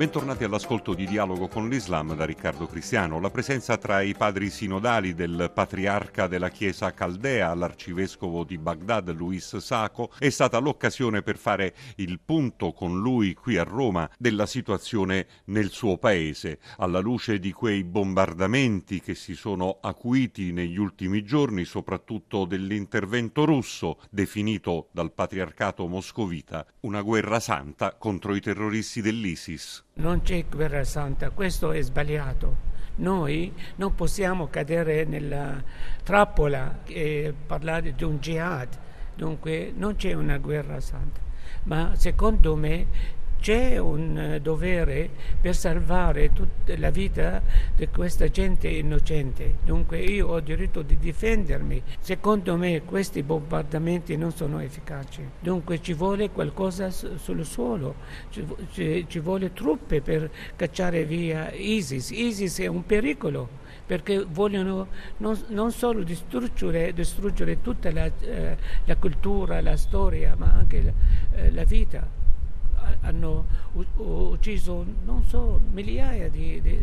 Bentornati all'ascolto di Dialogo con l'Islam da Riccardo Cristiano. La presenza tra i padri sinodali del patriarca della Chiesa Caldea, l'arcivescovo di Baghdad, Luis Saco, è stata l'occasione per fare il punto con lui qui a Roma della situazione nel suo paese, alla luce di quei bombardamenti che si sono acuiti negli ultimi giorni, soprattutto dell'intervento russo, definito dal patriarcato moscovita una guerra santa contro i terroristi dell'ISIS non c'è guerra santa, questo è sbagliato. Noi non possiamo cadere nella trappola e parlare di un jihad, dunque non c'è una guerra santa, ma secondo me c'è un eh, dovere per salvare tutta la vita di questa gente innocente. Dunque io ho diritto di difendermi. Secondo me questi bombardamenti non sono efficaci. Dunque ci vuole qualcosa sul suolo, ci, ci, ci vuole truppe per cacciare via ISIS. ISIS è un pericolo perché vogliono non, non solo distruggere, distruggere tutta la, eh, la, cultura, la storia, ma anche la, eh, la vita hanno ucciso non so migliaia di, di,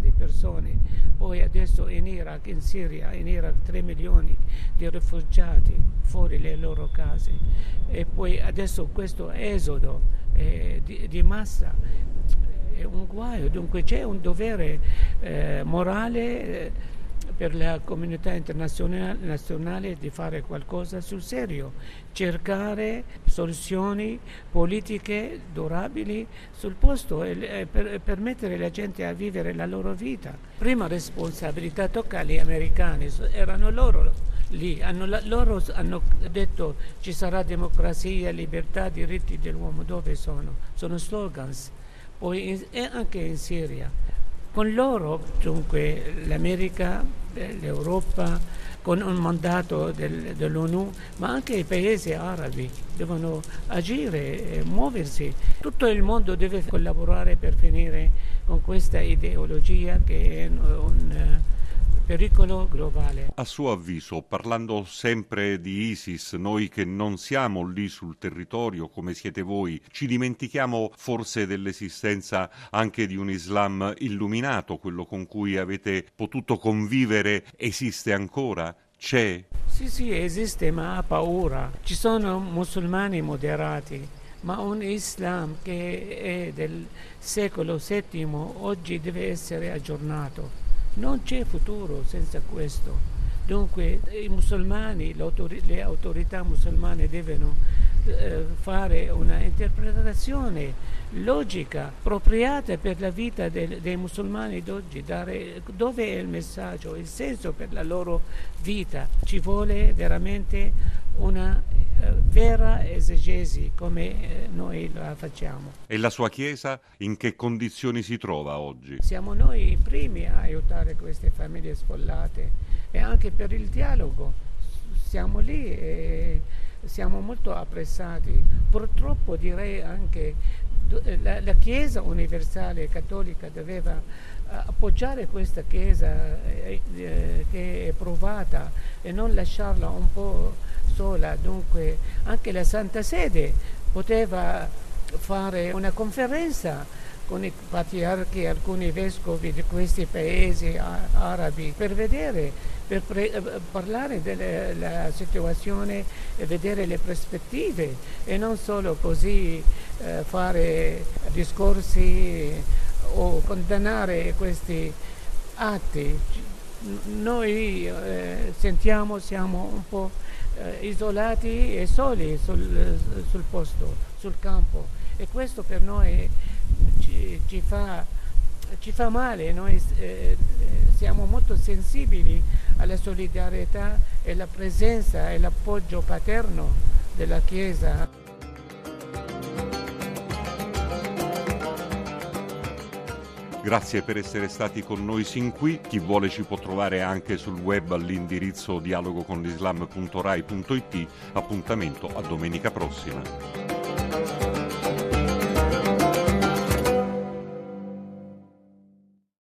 di, persone. Poi adesso in Iraq in Siria in Iraq 3 milioni di rifugiati fuori le loro case. E poi adesso questo esodo eh, di, di, massa è un guaio. Dunque c'è un dovere eh, morale eh, per la comunità internazionale di fare qualcosa sul serio, cercare soluzioni politiche durabili sul posto e per permettere alla gente a vivere la loro vita. Prima responsabilità tocca agli americani, erano loro lì, hanno, loro hanno detto ci sarà democrazia, libertà, diritti dell'uomo, dove sono? Sono slogans, poi in, anche in Siria. Con loro, dunque, l'America, eh, l'Europa, con un mandato del, dell'ONU, ma anche i paesi arabi devono agire, muoversi. Tutto il mondo deve collaborare per finire con questa ideologia che è un pericolo globale. A suo avviso, parlando sempre di ISIS, noi che non siamo lì sul territorio come siete voi, ci dimentichiamo forse dell'esistenza anche di un Islam illuminato, quello con cui avete potuto convivere, esiste ancora? C'è? Sì, sì, esiste, ma ha paura. Ci sono musulmani moderati ma un Islam che è del secolo VII oggi deve essere aggiornato. Non c'è futuro senza questo. Dunque i musulmani, le autorità musulmane devono eh, fare una interpretazione logica, appropriata per la vita dei, dei musulmani d'oggi, dare dove è il messaggio, il senso per la loro vita. Ci vuole veramente una vera esegesi come eh, noi la facciamo. E la sua Chiesa in che condizioni si trova oggi? Siamo noi i primi a aiutare queste famiglie sfollate e anche per il dialogo. Siamo lì e siamo molto apprezzati. Purtroppo direi anche eh, la, la Chiesa universale cattolica doveva appoggiare questa Chiesa eh, eh, che è provata e non lasciarla un po' sola, dunque anche la Santa Sede poteva fare una conferenza con i patriarchi alcuni vescovi di questi paesi arabi per vedere, per eh, parlare della situazione e vedere le prospettive e non solo così eh, fare discorsi o condannare questi atti. Noi eh, sentiamo, siamo un po' eh, isolati e soli sul, sul, posto, sul campo e questo per noi ci, fa, ci fa, male, noi eh, siamo molto sensibili alla solidarietà e alla presenza e l'appoggio paterno della Chiesa. Grazie per essere stati con noi sin qui. Chi vuole ci può trovare anche sul web all'indirizzo dialogoconlislam.rai.it. Appuntamento a domenica prossima.